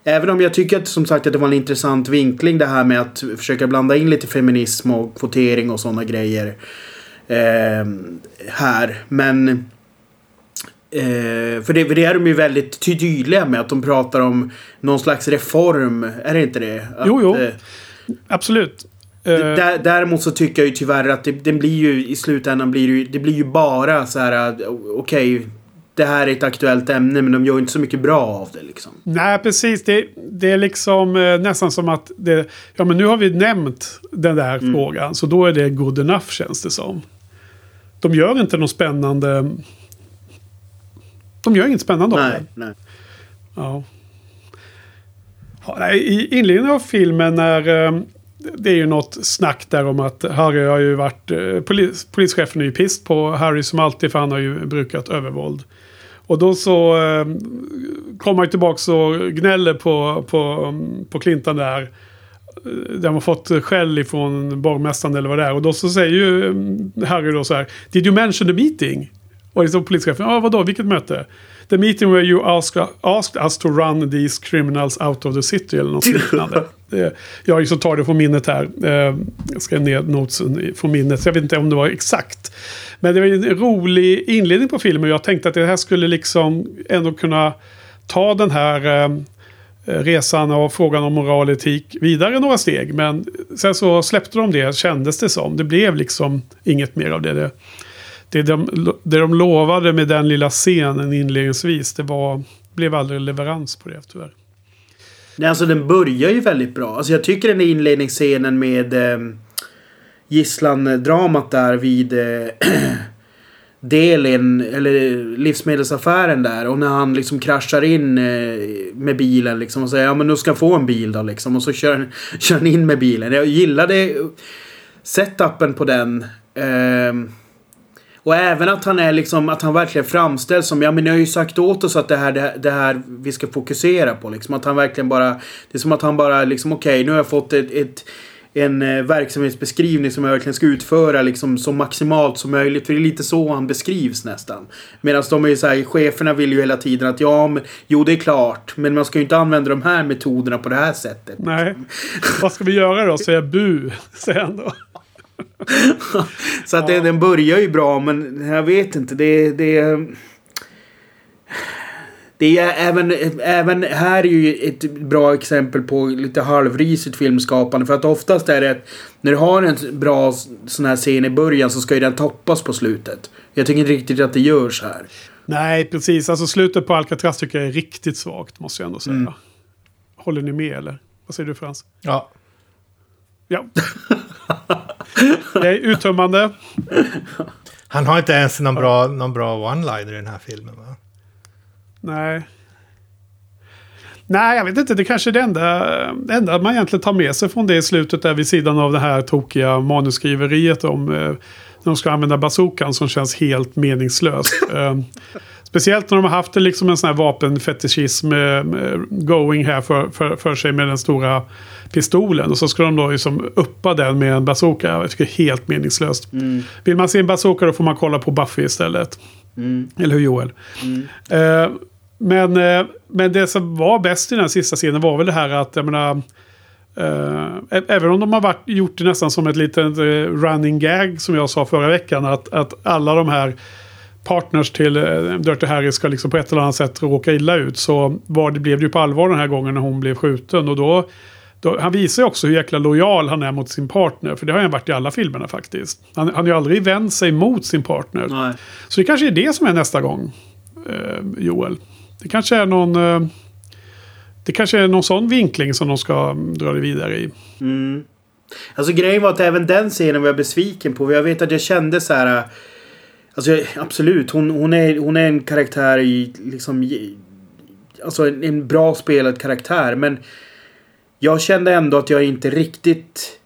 Speaker 6: Även om jag tycker att som sagt att det var en intressant vinkling det här med att försöka blanda in lite feminism och kvotering och sådana grejer. Eh, här. Men Eh, för, det, för det är de ju väldigt ty- tydliga med att de pratar om någon slags reform. Är det inte det? Att,
Speaker 4: Jo, jo.
Speaker 6: eh,
Speaker 4: Absolut. Eh,
Speaker 6: Där, däremot så tycker jag ju tyvärr att det, det blir ju i slutändan blir det, det blir ju bara så här. eh, Okej, det här är ett aktuellt ämne men de gör inte så mycket bra av det liksom.
Speaker 4: Nej, precis. Det, det är liksom eh, nästan som att det, ja, men nu har vi nämnt den där frågan. Så då är det good enough känns det som. De gör inte något spännande. De gör inget spännande av
Speaker 6: Nej,
Speaker 4: det.
Speaker 6: nej.
Speaker 4: Ja. Ja, nej, I inledningen av filmen när eh, det är ju något snack där om att Harry har ju varit... Eh, polis, polischefen är ju pist på Harry som alltid för han har ju brukat övervåld. Och då så eh, kommer han tillbaka och gnäller på, på, på Clinton där. Eh, de har fått skäll ifrån borgmästaren eller vad det är. Och då så säger ju Harry då så här. Did you mention the meeting? Och liksom polischefen, ja ah, vadå, vilket möte? The meeting where you asked, asked us to run these criminals out of the city eller något liknande. Jag liksom tar det från minnet här. Eh, Jag skrev ner notesen från minnet. Jag vet inte om det var exakt. Men det var en rolig inledning på filmen. Jag tänkte att det här skulle liksom ändå kunna ta den här eh, resan och frågan om moral och etik vidare några steg. Men sen så släppte de det, kändes det som. Det blev liksom inget mer av det. Det, det, de, det de lovade med den lilla scenen inledningsvis, det var, blev aldrig leverans på det tyvärr.
Speaker 6: Nej, alltså den börjar ju väldigt bra. Alltså jag tycker den inledningsscenen med eh, gisslandramat där vid... Eh, delen, eller eh, livsmedelsaffären där. Och när han liksom kraschar in eh, med bilen liksom och säger ja men nu ska jag få en bil då liksom. Och så kör, kör han in med bilen. Jag gillade eh, setupen på den. Eh, och även att han är liksom, att han verkligen framställs som, ja men ni har ju sagt åt oss att det här, det, det här vi ska fokusera på liksom. Att han verkligen bara, det är som att han bara liksom, okej okay, nu har jag fått ett, ett en eh, verksamhetsbeskrivning som jag verkligen ska utföra liksom så maximalt som möjligt. För det är lite så han beskrivs nästan. Medan de är ju så här, cheferna vill ju hela tiden att ja, men, jo det är klart. Men man ska ju inte använda de här metoderna på det här sättet.
Speaker 4: Nej. Vad ska vi göra då? Säga bu, säger han då.
Speaker 6: så att det, den börjar ju bra men jag vet inte. Det, det, det är även, även här är ju ett bra exempel på lite halvrisigt filmskapande. För att oftast är det att när du har en bra sån här scen i början så ska ju den toppas på slutet. Jag tycker inte riktigt att det görs här.
Speaker 4: Nej, precis. Alltså slutet på Alcatraz tycker jag är riktigt svagt, måste jag ändå säga. Mm. Håller ni med eller? Vad säger du Frans?
Speaker 5: Ja.
Speaker 4: Ja. det är uttömmande.
Speaker 5: Han har inte ens någon bra, någon bra one-liner i den här filmen va?
Speaker 4: Nej. Nej, jag vet inte. Det kanske är det enda, det enda man egentligen tar med sig från det i slutet där vid sidan av det här tokiga manusskriveriet om eh, när de ska använda bazookan som känns helt meningslöst. eh, speciellt när de har haft liksom en sån här vapenfetischism eh, going här för, för, för, sig med den stora pistolen. Och så ska de då liksom uppa den med en bazooka. Jag tycker det är helt meningslöst. Mm. Vill man se en bazooka då får man kolla på Buffy istället. Mm. Eller hur Joel? Mm. Eh, men, eh, men det som var bäst i den sista scenen var väl det här att, jag menar, eh, även om de har varit, gjort det nästan som ett litet eh, running gag, som jag sa förra veckan, att, att alla de här partners till eh, Dirty Harry ska liksom på ett eller annat sätt råka illa ut. Så var det, blev det ju på allvar den här gången när hon blev skjuten. Och då, då, han visar ju också hur jäkla lojal han är mot sin partner. För det har han varit i alla filmerna faktiskt. Han, han har ju aldrig vänt sig mot sin partner.
Speaker 6: Nej.
Speaker 4: Så det kanske är det som är nästa gång, eh, Joel. Det kanske är någon... Eh, det kanske är någon sån vinkling som de ska dra det vidare i.
Speaker 6: Mm. Alltså grejen var att även den scenen var jag besviken på. Jag vet att jag kände så här... Alltså absolut, hon, hon, är, hon är en karaktär i liksom... Alltså en, en bra spelad karaktär. Men jag kände ändå att jag inte riktigt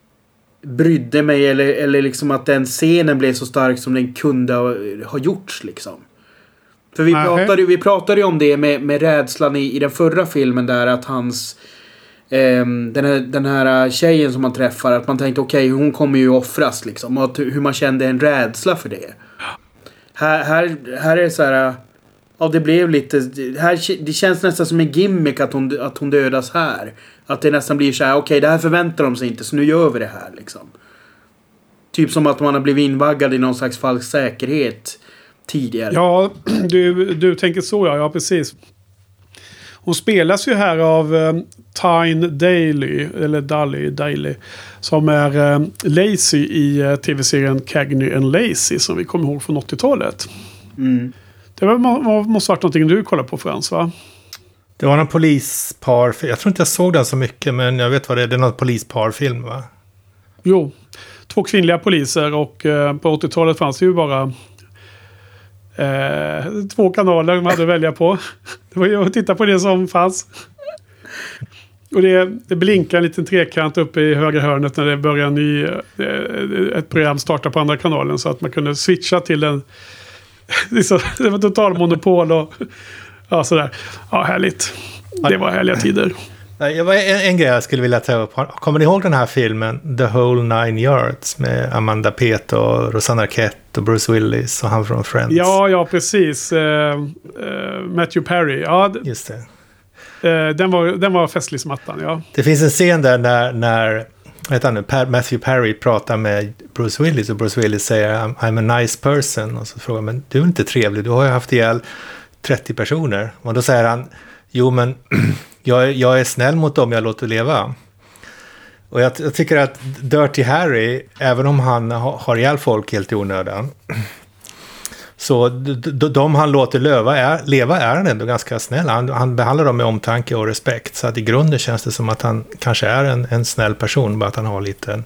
Speaker 6: brydde mig eller, eller liksom att den scenen blev så stark som den kunde ha gjorts liksom. För vi pratade, vi pratade ju om det med, med rädslan i, i den förra filmen där att hans... Eh, den, här, den här tjejen som man träffar, att man tänkte okej okay, hon kommer ju offras liksom. Och att, hur man kände en rädsla för det. Här, här, här är det så här... Ja, det blev lite... Här, det känns nästan som en gimmick att hon, att hon dödas här. Att det nästan blir så här, okej okay, det här förväntar de sig inte så nu gör vi det här liksom. Typ som att man har blivit invaggad i någon slags falsk säkerhet tidigare.
Speaker 4: Ja, du, du tänker så ja, ja precis. Hon spelas ju här av um, Tyne Daly, eller Daly, Daly. Som är um, Lacey i uh, tv-serien Cagney and Lacey som vi kommer ihåg från 80-talet.
Speaker 6: Mm.
Speaker 4: Det var, måste varit någonting du kollade på Frans va?
Speaker 5: Det var någon polispar, jag tror inte jag såg den så mycket men jag vet vad det är, det är någon polisparfilm va?
Speaker 4: Jo, två kvinnliga poliser och uh, på 80-talet fanns det ju bara Eh, två kanaler man hade att välja på. Det var ju att titta på det som fanns. Och det, det blinkar en liten trekant uppe i högra hörnet när det börjar ny, eh, ett program starta på andra kanalen. Så att man kunde switcha till den. Det var total monopol och ja, sådär. Ja, härligt. Det var härliga tider.
Speaker 5: Var en, en grej jag skulle vilja ta upp. Kommer ni ihåg den här filmen The Whole Nine Yards med Amanda Peet och Rosanna Arquette och Bruce Willis och han från Friends?
Speaker 4: Ja, ja precis. Uh, uh, Matthew Perry. Ja,
Speaker 5: Just det.
Speaker 4: Uh, den, var, den var festlig som attan, ja.
Speaker 5: Det finns en scen där när, när vet han nu, Matthew Perry pratar med Bruce Willis och Bruce Willis säger I'm a nice person. Och så frågar han, men du är inte trevlig, du har ju haft ihjäl 30 personer. Och då säger han, jo men jag, jag är snäll mot dem jag låter leva. Och jag, jag, tycker att Dirty Harry, även om han har, har ihjäl folk helt i onödan, så de han låter leva är, leva är han ändå ganska snäll. Han, han, behandlar dem med omtanke och respekt. Så att i grunden känns det som att han kanske är en, en snäll person, bara att han har lite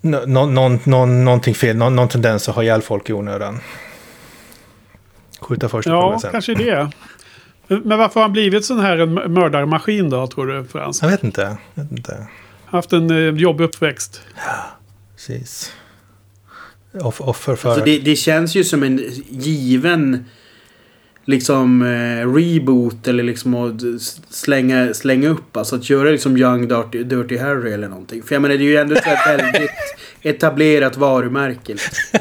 Speaker 5: nå- någon, någon, någon, någonting fel, någon, någon tendens att ha ihjäl folk i onödan. Skjuta först och
Speaker 4: Ja,
Speaker 5: sen.
Speaker 4: kanske det. Men varför har han blivit sån här en mördarmaskin då, tror du, Frans?
Speaker 5: Jag vet inte. Jag vet inte.
Speaker 4: Haft en eh, jobbig uppväxt.
Speaker 5: Precis. Off, offer för...
Speaker 6: Alltså det, det känns ju som en given liksom eh, reboot eller liksom att slänga, slänga upp. Alltså att göra liksom Young Dirty, Dirty Harry eller någonting. För jag menar det är ju ändå ett väldigt etablerat varumärke. liksom.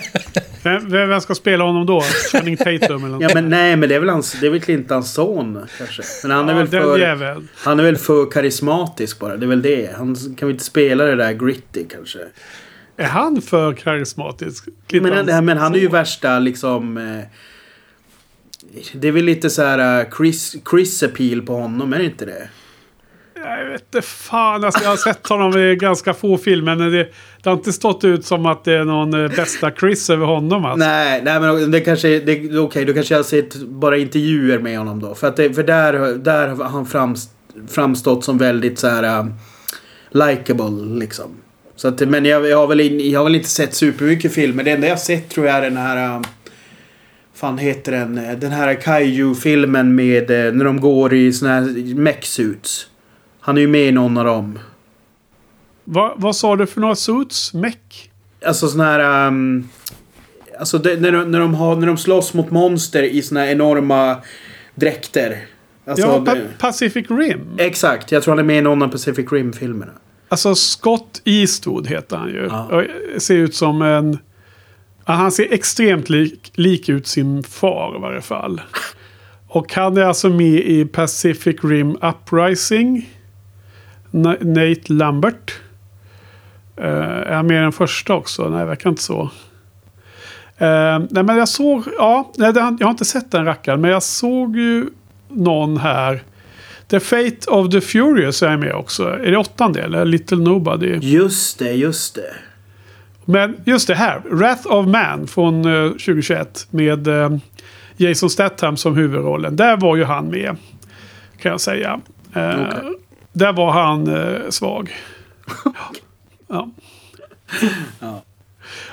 Speaker 4: Vem, vem ska spela honom då? Channing Tatum eller något?
Speaker 6: Ja men nej men det är väl, hans, det är väl Clintons son kanske. Men han är,
Speaker 4: Ja,
Speaker 6: väl för,
Speaker 4: jäveln.
Speaker 6: han är väl för karismatisk bara. Det är väl det. Han kan väl inte spela det där gritty kanske.
Speaker 4: Är han för karismatisk?
Speaker 6: Men, han- men han är ju värsta liksom... Eh, det är väl lite så här eh, Chris, Chris appeal på honom, är det inte det?
Speaker 4: Jag vet inte fan. Alltså, jag har sett honom i ganska få filmer. Men det, det har inte stått ut som att det är någon eh, bästa Chris över honom. Alltså.
Speaker 6: Nej, nej men det kanske... Okej, då kanske jag har sett bara intervjuer med honom då. För, att det, för där, där har han framst, framstått som väldigt så här... Likeable liksom. Så att, men jag, jag, har väl in, jag har väl inte sett supermycket filmer. Det enda jag har sett tror jag är den här... Uh, fan heter den? Eh, Den här Kaiju-filmen med eh, när de går i såna här mech-suits. Han är ju med i någon av dem.
Speaker 4: Va, vad sa du för några suits? Meck?
Speaker 6: Alltså sån här... Um, alltså det, när, de, när, de har, när de slåss mot monster i såna här enorma dräkter. Alltså,
Speaker 4: ja, pa Pacific Rim.
Speaker 6: exakt. Jag tror han är med i någon av Pacific Rim-filmerna.
Speaker 4: Alltså Scott Eastwood heter han ju.
Speaker 6: Ja.
Speaker 4: Ser ut som en... Han ser extremt lik, lik ut sin far i varje fall. Och han är alltså med i Pacific Rim Uprising. Na- Nate Lambert. Uh, är han med i den första också? Nej, det verkar inte så. Eh, nej, men jag såg... Ja, nej, jag har inte sett den rackaren. Men jag såg ju någon här. The Fate of the Furious är med också. Är det åttonde eller? Little Nobody.
Speaker 6: Just det, just det.
Speaker 4: Men just det här. Wrath of Man från eh, 2021. Med eh, Jason Statham som huvudrollen. Där var ju han med. Kan jag säga. Eh,
Speaker 6: Okej.
Speaker 4: Där var han eh, svag. ja.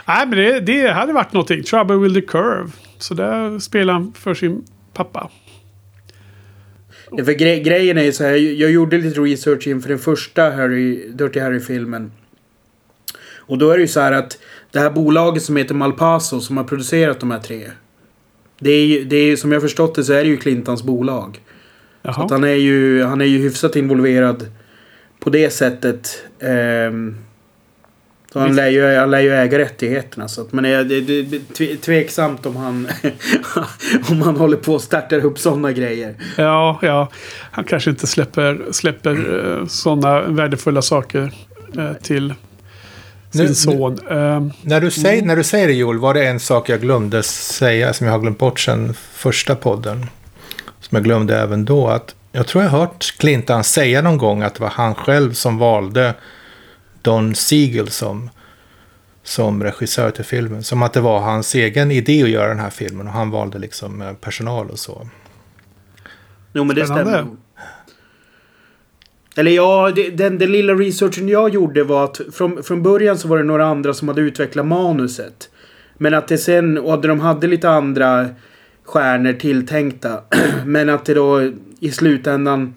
Speaker 4: Nej men det, det hade varit någonting. Trouble with the Curve. Så där spelar han för sin pappa.
Speaker 6: För gre grejen är ju så här. Jag gjorde lite research inför den första Harry, Dirty Harry-filmen. Och då är det ju så här att det här bolaget som heter Malpaso som har producerat de här tre. Det är ju, det är, som jag förstått det så är det ju Clintons bolag. Så
Speaker 4: Jaha.
Speaker 6: att han är ju, han är ju hyfsat involverad på det sättet. Ehm, så han lär, ju, han lär ju äga rättigheterna. Så att, men det, är tve- tveksamt om han, om han håller på och startar upp sådana grejer.
Speaker 4: Ja, ja. Han kanske inte släpper, släpper eh, sådana värdefulla saker eh, till sin
Speaker 5: Nu- nu-
Speaker 4: son. Eh,
Speaker 5: När du, säger, när du säger det Joel, var det en sak jag glömde säga som jag har glömt bort sen första podden. Som jag glömde även då. Att jag tror jag har hört Clinton säga någon gång att det var han själv som valde Don Siegel som, som regissör till filmen. Som att det var hans egen idé att göra den här filmen och han valde liksom eh, personal och så.
Speaker 6: Jo men det
Speaker 4: Spännande.
Speaker 6: stämmer. Eller ja, det, den, den lilla researchen jag gjorde var att från, från början så var det några andra som hade utvecklat manuset. Men att det sen, och att de hade lite andra stjärnor tilltänkta. Men att det då i slutändan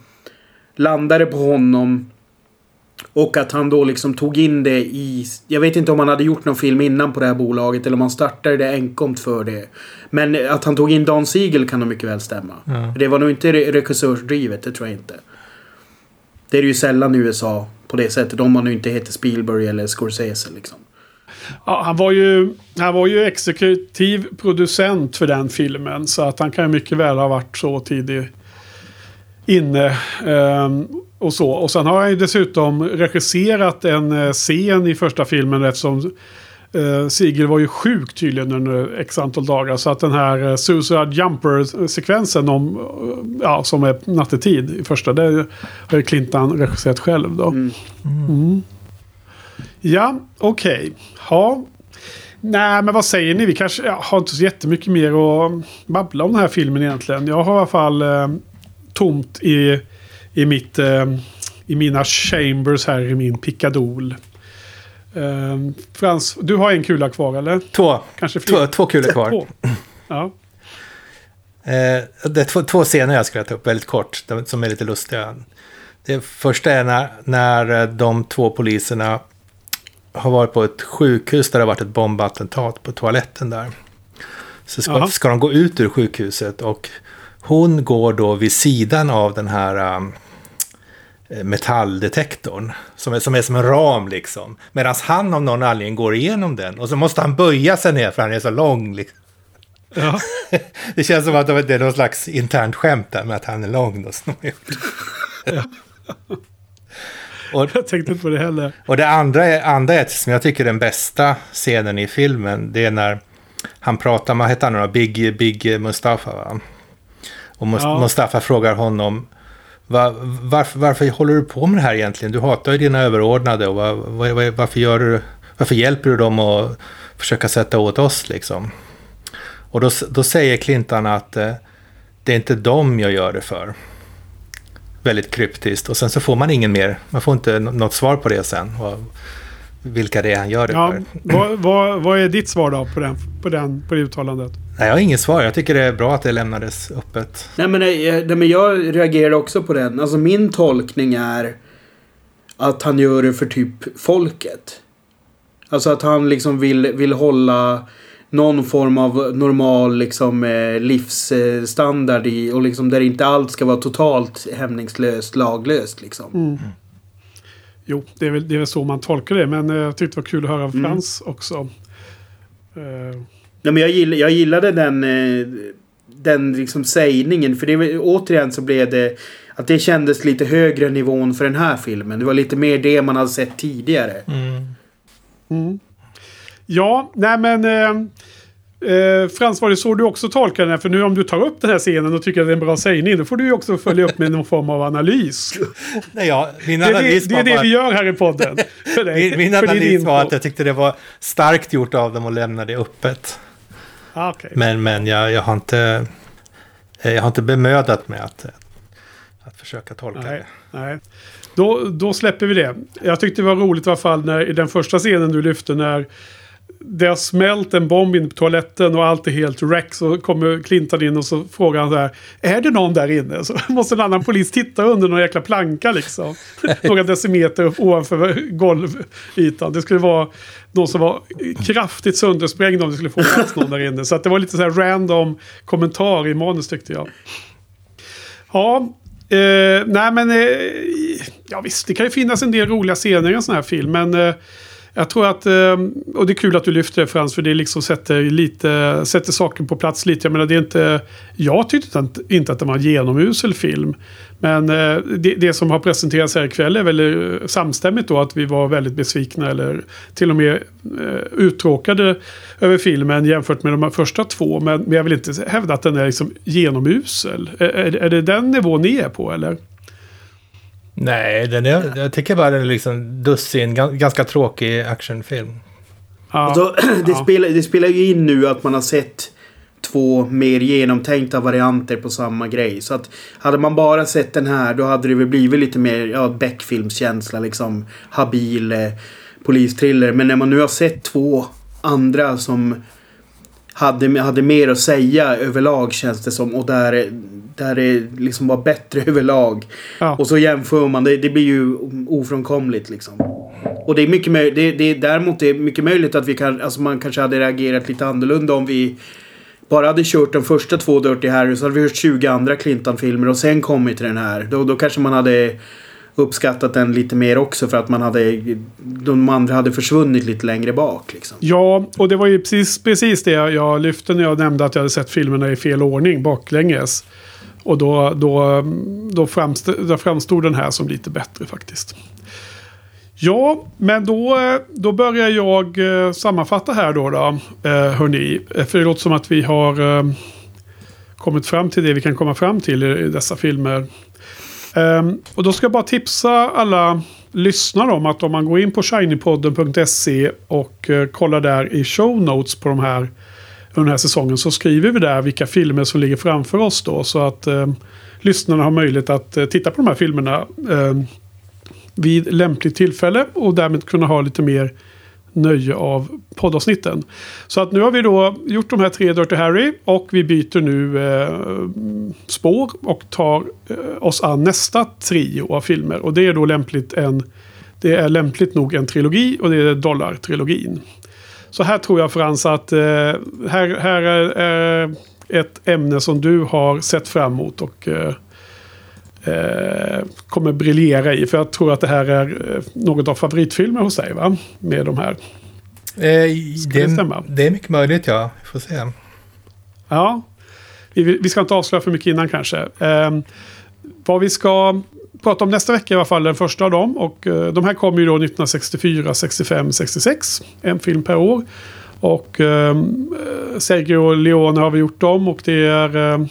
Speaker 6: landade på honom. Och att han då liksom tog in det i... Jag vet inte om han hade gjort någon film innan på det här bolaget eller om han startade det enkomt för det. Men att han tog in Don Siegel kan nog mycket väl stämma.
Speaker 5: Ja.
Speaker 6: Det var nog inte re- regissörsdrivet, det tror jag inte. Det är det ju sällan i USA på det sättet. Om man nu inte heter Spielberg eller Scorsese liksom.
Speaker 4: ja, han, var ju, han var ju exekutiv producent för den filmen. Så att han kan ju mycket väl ha varit så tidig inne. ehm, och så. Och sen har han ju dessutom regisserat en eh, scen i första filmen eftersom Uh, Sigel var ju sjuk tydligen under x antal dagar. Så att den här uh, Suicide Jumper-sekvensen om, eh, ja, som är nattetid i första, det har ju Clinton regisserat själv då.
Speaker 6: Mm.
Speaker 4: Mm. Ja, okej. Ja. Nej, men vad säger ni? Vi kanske ja, har inte så jättemycket mer att babbla om den här filmen egentligen. Jag har i alla fall eh, tomt i, i, mitt, eh, i mina chambers här i min pickadol. Ehm, Frans, du har en kula kvar eller?
Speaker 5: Två,
Speaker 4: Kanske fler?
Speaker 5: två, två kulor kvar.
Speaker 4: Två. Ja.
Speaker 5: Eh, det är två, två scener jag ska ta upp väldigt kort, som är lite lustiga. Det första är när, när eh, de två poliserna har varit på ett sjukhus där det har varit ett bombattentat på toaletten där. Så ska, ska de gå ut ur sjukhuset och hon går då vid sidan av den här um, eh, metalldetektorn. Som är, som är som en ram liksom. Medan han av någon anledning går igenom den. Och så måste han böja sig ner för han är så lång. Liksom.
Speaker 4: Ja.
Speaker 5: Det känns som att det är någon slags internt skämt där med att han är lång. Då, som gjort. och,
Speaker 4: Jag tänkte inte på det heller.
Speaker 5: och det andra är, andra är, som jag tycker är den bästa scenen i filmen. Det är när han pratar, vad heter han nu? Big, Big Mustafa va? Och Mus-
Speaker 4: Ja.
Speaker 5: Mustafa frågar honom va, varför, varför håller du på med det här egentligen? Du hatar ju dina överordnade och va, va, va, varför, gör du, varför hjälper du dem att försöka sätta åt oss liksom? Och då, då säger Clinton att eh, det är inte dem jag gör det för. Väldigt kryptiskt. Och sen så får man ingen mer, man får inte nå- något svar på det sen. Och vilka det är han gör det
Speaker 4: Ja,
Speaker 5: för.
Speaker 4: vad, vad, vad är ditt svar då på, den, på, den, på det uttalandet?
Speaker 5: Nej, jag har inget svar. Jag tycker det är bra att det lämnades öppet.
Speaker 6: Nej men, nej, nej, men jag reagerar också på den. Alltså min tolkning är att han gör det för typ folket. Alltså att han liksom vill, vill hålla någon form av normal liksom, eh, livsstandard i och liksom där inte allt ska vara totalt hämningslöst, laglöst liksom.
Speaker 4: Jo, det är, väl, det är väl så man tolkar det. Men eh, jag tyckte det var kul att höra av
Speaker 6: Mm.
Speaker 4: Frans också. Eh,
Speaker 6: Nej, men jag, gill, jag gillade den, eh, den liksom sägningen. För det, återigen så blev det att det kändes lite högre nivån för den här filmen. Det var lite mer det man hade sett tidigare.
Speaker 4: Mm. Ja, nej men... Eh, eh, Frans, var det så du också tolkade den? För nu om du tar upp den här scenen och tycker att det är en bra sägning, då får du ju också följa upp med någon form av analys.
Speaker 5: Nej, ja, min
Speaker 4: Det är det,
Speaker 5: analys
Speaker 4: det, är det
Speaker 5: bara-
Speaker 4: vi gör här i podden. För dig,
Speaker 5: Min, min analys var att jag tyckte det var starkt gjort av dem att lämna det öppet.
Speaker 4: Ah, okej.
Speaker 5: Men, men jag, jag, har inte, jag har inte bemödat mig att, att försöka tolka
Speaker 4: Nej,
Speaker 5: det.
Speaker 4: nej. Då, då släpper vi det. Jag tyckte det var roligt i alla fall när, i den första scenen du lyfte när det har smält en bomb in på toaletten och allt är helt wreck. Så kommer Clinton in och så frågar han så här. Är det någon där inne? Så måste en annan polis titta under någon jäkla planka liksom. Några decimeter upp ovanför golvytan. Det skulle vara någon som var kraftigt söndersprängd om det skulle få plats någon där inne. Så att det var lite så här random kommentar i manus tyckte jag. Ja, eh, nej men... Eh, ja visst, det kan ju finnas en del roliga scener i en sån här film. Men eh, jag tror att... Eh, och det är kul att du lyfter det Frans. För det liksom sätter, lite, sätter saken på plats lite. Jag menar det är inte... Jag tyckte inte, att det var en genomusel film. Men eh, det, det som har presenterats här ikväll är väl eh, samstämmigt då att vi var väldigt besvikna eller till och med uttråkade över filmen jämfört med de första två. Men, men jag vill inte hävda att den är liksom genomusel. Är, är det den nivån ni är på eller?
Speaker 5: Nej, den är, jag tycker bara den är liksom dussin, gan- ganska tråkig actionfilm.
Speaker 4: Ja,
Speaker 6: Alltså, det,
Speaker 4: ja.
Speaker 6: spelar, det spelar ju in nu att man har sett två mer genomtänkta varianter på samma grej. Så att hade man bara sett den här då hade det väl blivit lite mer ja, Beck-filmskänsla. Liksom habil eh, polisthriller. Men när man nu har sett två andra som hade, hade mer att säga överlag känns det som. Och där, där det liksom var bättre överlag.
Speaker 4: Ja.
Speaker 6: Och så jämför man. Det, det blir ju ofrånkomligt liksom. Och det är mycket möjligt. Det, det är däremot det är mycket möjligt att vi kan, alltså man kanske hade reagerat lite annorlunda om vi bara hade kört de första två Dirty Harry så hade vi hört 20 andra Clinton-filmer och sen kommit till den här. Då, då kanske man hade uppskattat den lite mer också för att man hade... De andra hade försvunnit lite längre bak liksom.
Speaker 4: Ja, och det var ju precis, precis det jag lyfte när jag nämnde att jag hade sett filmerna i fel ordning, baklänges. Och då, då, då, framstod, då framstod den här som lite bättre faktiskt. Ja, men då, då börjar jag eh, sammanfatta här då, då eh, hörni. Eh, för det låter som att vi har kommit fram till det vi kan komma fram till i, dessa filmer. Ehm, och då ska jag bara tipsa alla lyssnare om att om man går in på shinypodden.se och kollar där i show notes på de här den här säsongen så skriver vi där vilka filmer som ligger framför oss då. Så att eh, lyssnarna har möjlighet att eh, titta på de här filmerna eh, vid lämpligt tillfälle och därmed kunna ha lite mer nöje av poddavsnitten. Så att nu har vi då gjort de här tre Dirty Harry och vi byter nu eh, spår och tar eh, oss an nästa trio av filmer. Och det är då lämpligt en det är lämpligt nog en trilogi och det är Dollar-trilogin. Så här tror jag Frans att eh, här, här är eh, ett ämne som du har sett fram emot och eh, kommer briljera i. För jag tror att det här är något av favoritfilmer hos dig va? Med de här. Ska det stämma?
Speaker 5: det är mycket möjligt, ja. Vi får se.
Speaker 4: Ja. Vi, vi ska inte avslöja för mycket innan kanske. Vad vi ska prata om nästa vecka i alla fall, den första av dem. Och eh, de här kommer ju då 1964, 65, 66. En film per år. Och ehm, eh, Sergio Leone har vi gjort dem och det är eh,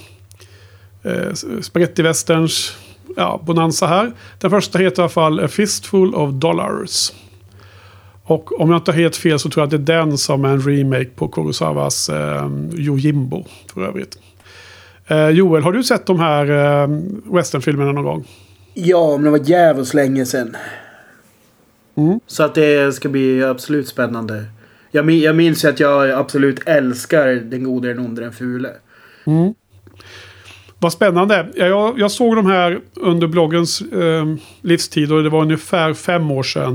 Speaker 4: eh, spagettivästerns ja, bonanza här. Den första heter i alla fall A Fistful of Dollars. Och om jag inte har helt fel så tror jag att det är den som är en remake på Kurosawas eh, Yojimbo för övrigt. Eh, Joel, har du sett de här eh, westernfilmerna någon gång?
Speaker 6: Ja, men det var jävligt länge sedan.
Speaker 4: Mm.
Speaker 6: Så att det ska bli absolut spännande. Jag, min- jag minns ju att jag absolut älskar Den gode, den onde, den fule.
Speaker 4: Vad spännande. Ja, Jag, jag såg de här under bloggens eh, livstid och det var ungefär fem år sedan.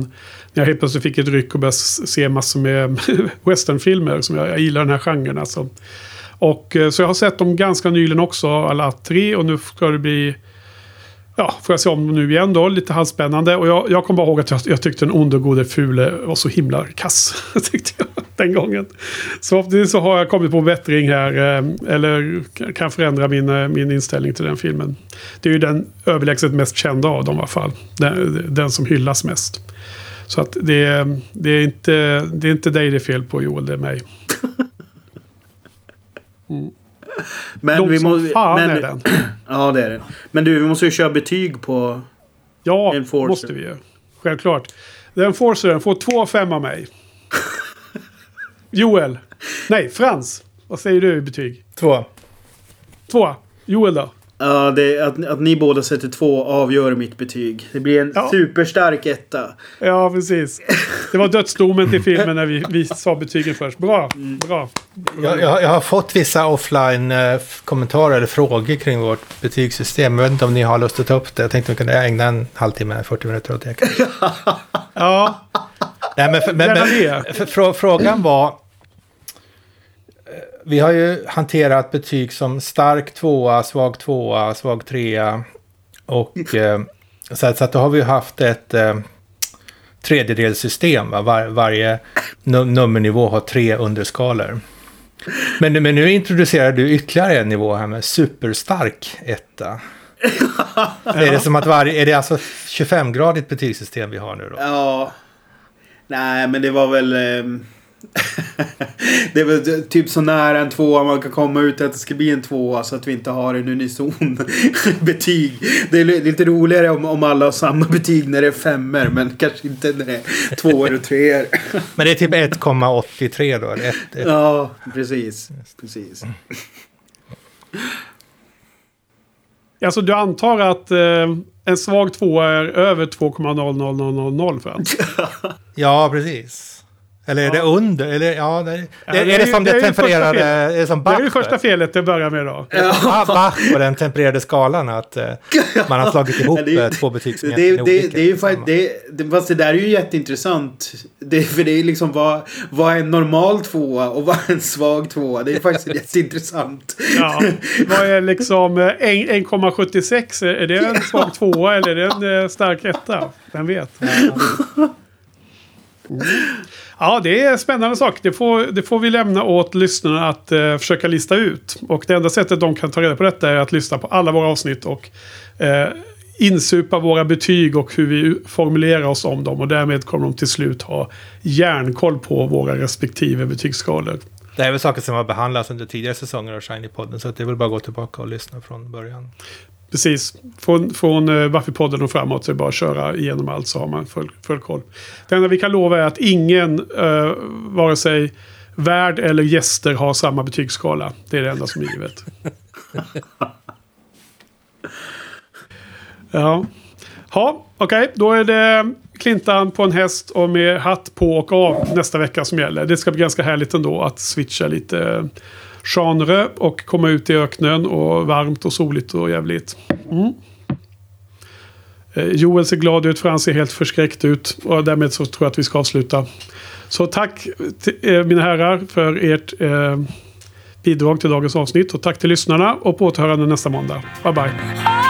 Speaker 4: När jag helt plötsligt fick ett ryck och började se massor med westernfilmer. Som jag, jag gillar den här genren alltså. Och, eh, så jag har sett dem ganska nyligen också, alla tre. Och nu ska det bli... Ja, får jag se om nu igen då. Lite halvspännande. Och jag, jag kommer bara ihåg att jag, jag tyckte den onde, gode, fule var så himla kass. tyckte jag den gången. Så förhoppningsvis så har jag kommit på bättring här. eh, Eller kan förändra min, eh, min inställning till den filmen. Det är ju den överlägset mest kända av dem i alla fall. Den, den som hyllas mest. Så att det, är- det, är inte, det är inte dig det är fel på Joel, det är mig.
Speaker 6: Men
Speaker 4: Lång
Speaker 6: vi måste...
Speaker 4: fan
Speaker 6: men,
Speaker 4: är den.
Speaker 6: Ja, det är den. Men du, vi måste ju köra betyg på...
Speaker 4: Ja,
Speaker 6: Enforcer.
Speaker 4: måste vi ju. Självklart. Den Enforceren får två av fem av mig. Joel. Nej, Frans. Vad säger du i betyg?
Speaker 5: Två.
Speaker 4: Två. Joel då?
Speaker 6: Ja, det, att, att ni båda sätter två avgör mitt betyg. Det blir en
Speaker 4: Ja.
Speaker 6: superstark etta.
Speaker 4: Ja, precis. Det var dödsdomen till filmen när vi, vi sa betygen först. Bra. Bra.
Speaker 5: Jag, jag, jag har fått vissa offline-kommentarer eller frågor kring vårt betygssystem. Jag vet inte om ni har lust att ta upp det. Jag tänkte att vi kunde ägna en halvtimme, 40 minuter åt det.
Speaker 4: Ja,
Speaker 5: Nej, men, men, men frågan var... eh, Vi har ju hanterat betyg som stark tvåa, svag tvåa, svag trea. Och eh, så, att- så att då har vi ju haft ett eh, tredjedelssystem. Va? Var, varje nu, nummernivå har tre underskalor. Men, nu- men nu introducerar du ytterligare en nivå här med superstark etta. Är det som att varje, är det alltså 25-gradigt betygssystem vi har nu då?
Speaker 6: Ja. Nej, men det var väl... ehm, det är väl typ så nära en tvåa man kan komma ut att det ska bli en tvåa så att vi inte har en unison betyg. Det är li- lite roligare om, om alla har samma betyg när det är femmer men kanske inte när det är tvåor och treor.
Speaker 5: Men det är typ 1,83 då? eller ett- ett-
Speaker 6: Ja, precis. Precis.
Speaker 4: alltså du antar att eh, en svag tvåa är över 2,00000 Frans?
Speaker 5: Ja, precis. Eller är det under? Eller, ja, det,
Speaker 4: Ja,
Speaker 5: det, är
Speaker 4: är
Speaker 5: det
Speaker 4: ju-
Speaker 5: som
Speaker 4: det
Speaker 5: det,
Speaker 4: ju
Speaker 5: tempererade... Är det som
Speaker 4: Det är det första felet det börjar med då.
Speaker 5: Ja. Bach på den tempererade skalan att eh, man har slagit ihop
Speaker 6: Ja, det är-
Speaker 5: eh, två betyg som
Speaker 6: Det, det, det, det är ju
Speaker 5: Samma.
Speaker 6: faktiskt, det, det, fast det där är ju jätteintressant. Det, för det är liksom vad, vad är en normal tvåa och vad är en svag tvåa? Det är faktiskt jätteintressant.
Speaker 4: Ja. Vad är liksom eh, en- 1,76? Är är det en svag tvåa eller är det en eh, stark etta? Vem vet? Mm. Ja, det är spännande saker. Det får, det får vi lämna åt lyssnarna att eh, försöka lista ut. Och det enda sättet de kan ta reda på detta är att lyssna på alla våra avsnitt och eh, insupa våra betyg och hur vi formulerar oss om dem. Och därmed kommer de till slut ha järnkoll på våra respektive betygsskalor.
Speaker 5: Det här är väl saker som har behandlats under tidigare säsonger av Shiny-podden. Så att det är väl bara att gå tillbaka och lyssna från början.
Speaker 4: Precis, från, från uh, och framåt så är det bara att köra igenom allt så har man full, full koll. Det enda vi kan lova är att ingen, uh, vare sig värd eller gäster, har samma betygsskala. Det är det enda som är givet. ja, ja okej, okay. då är det
Speaker 2: Klintan på en häst och med hatt på och av nästa vecka som gäller. Det ska bli ganska härligt ändå att switcha lite genre och komma ut i öknen och varmt och soligt och jävligt. Mm. Eh, Joel ser glad ut för han ser helt förskräckt ut. Och därmed så tror jag att vi ska avsluta. Så tack till, eh, mina herrar för ert eh, bidrag till dagens avsnitt. Och tack till lyssnarna och på återhörande nästa måndag. Bye bye.